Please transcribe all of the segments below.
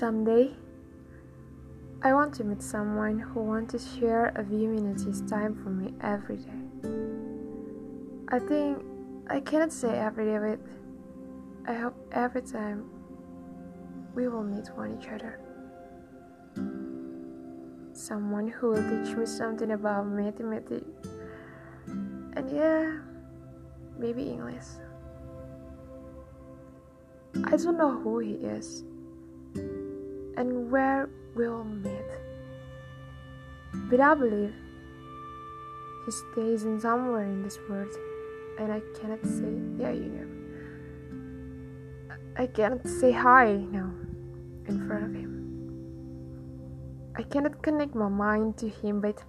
Someday, I want to meet someone who wants to share a few minutes his time for me every day. I think I cannot say every day, but I hope every time we will meet one each other. Someone who will teach me something about mathematics. And yeah, maybe English. I don't know who he is and where we'll meet. But I believe he stays in somewhere in this world, and I cannot say, yeah, you know. I cannot say hi now in front of him. I cannot connect my mind to him, but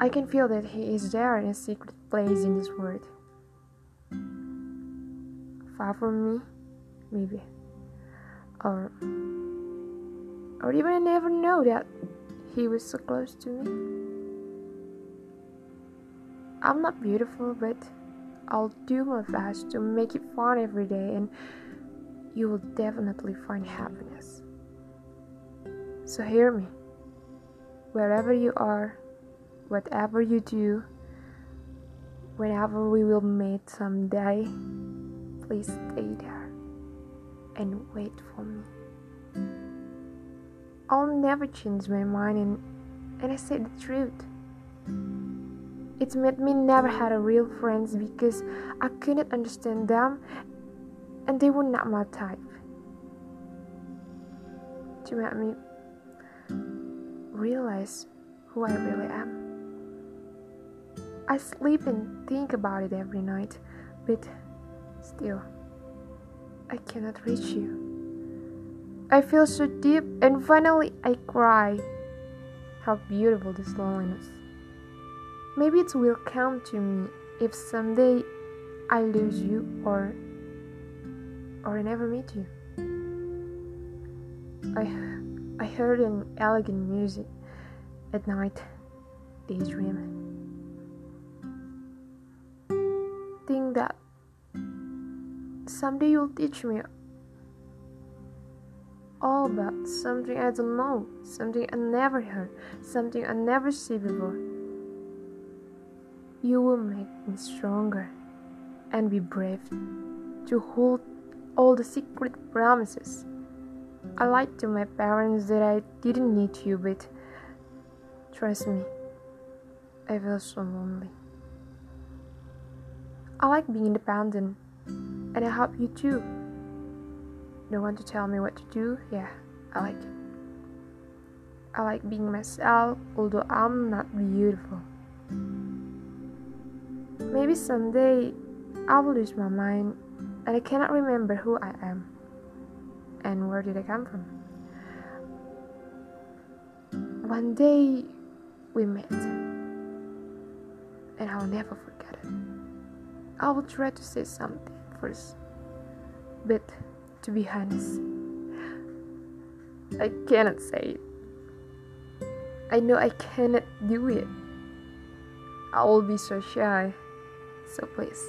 I can feel that he is there in a secret place in this world. Far from me, maybe. Or or even I never know that he was so close to me. I'm not beautiful, but I'll do my best to make it fun every day, and you will definitely find happiness. So, hear me. Wherever you are, whatever you do, whenever we will meet someday, please stay there and wait for me. I'll never change my mind and, and I say the truth. It made me never had a real friends because I couldn't understand them and they were not my type. To make me realize who I really am. I sleep and think about it every night, but still, I cannot reach you. I feel so deep, and finally I cry. How beautiful this loneliness. Maybe it will come to me if someday I lose you or or I never meet you. I I heard an elegant music at night, daydream. Think that someday you'll teach me all about something I don't know, something I never heard, something I never see before. You will make me stronger and be brave to hold all the secret promises. I lied to my parents that I didn't need you, but trust me, I feel so lonely. I like being independent, and I hope you too no one to tell me what to do, yeah, I like it. I like being myself, although I'm not beautiful. Maybe someday I will lose my mind and I cannot remember who I am and where did I come from. One day we met, and I'll never forget it. I will try to say something first, but to be honest. I cannot say it. I know I cannot do it. I will be so shy. So please,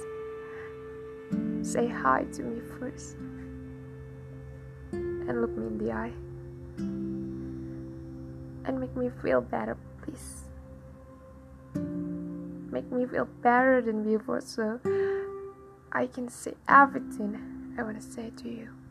say hi to me first. And look me in the eye. And make me feel better, please. Make me feel better than before so I can say everything I want to say to you.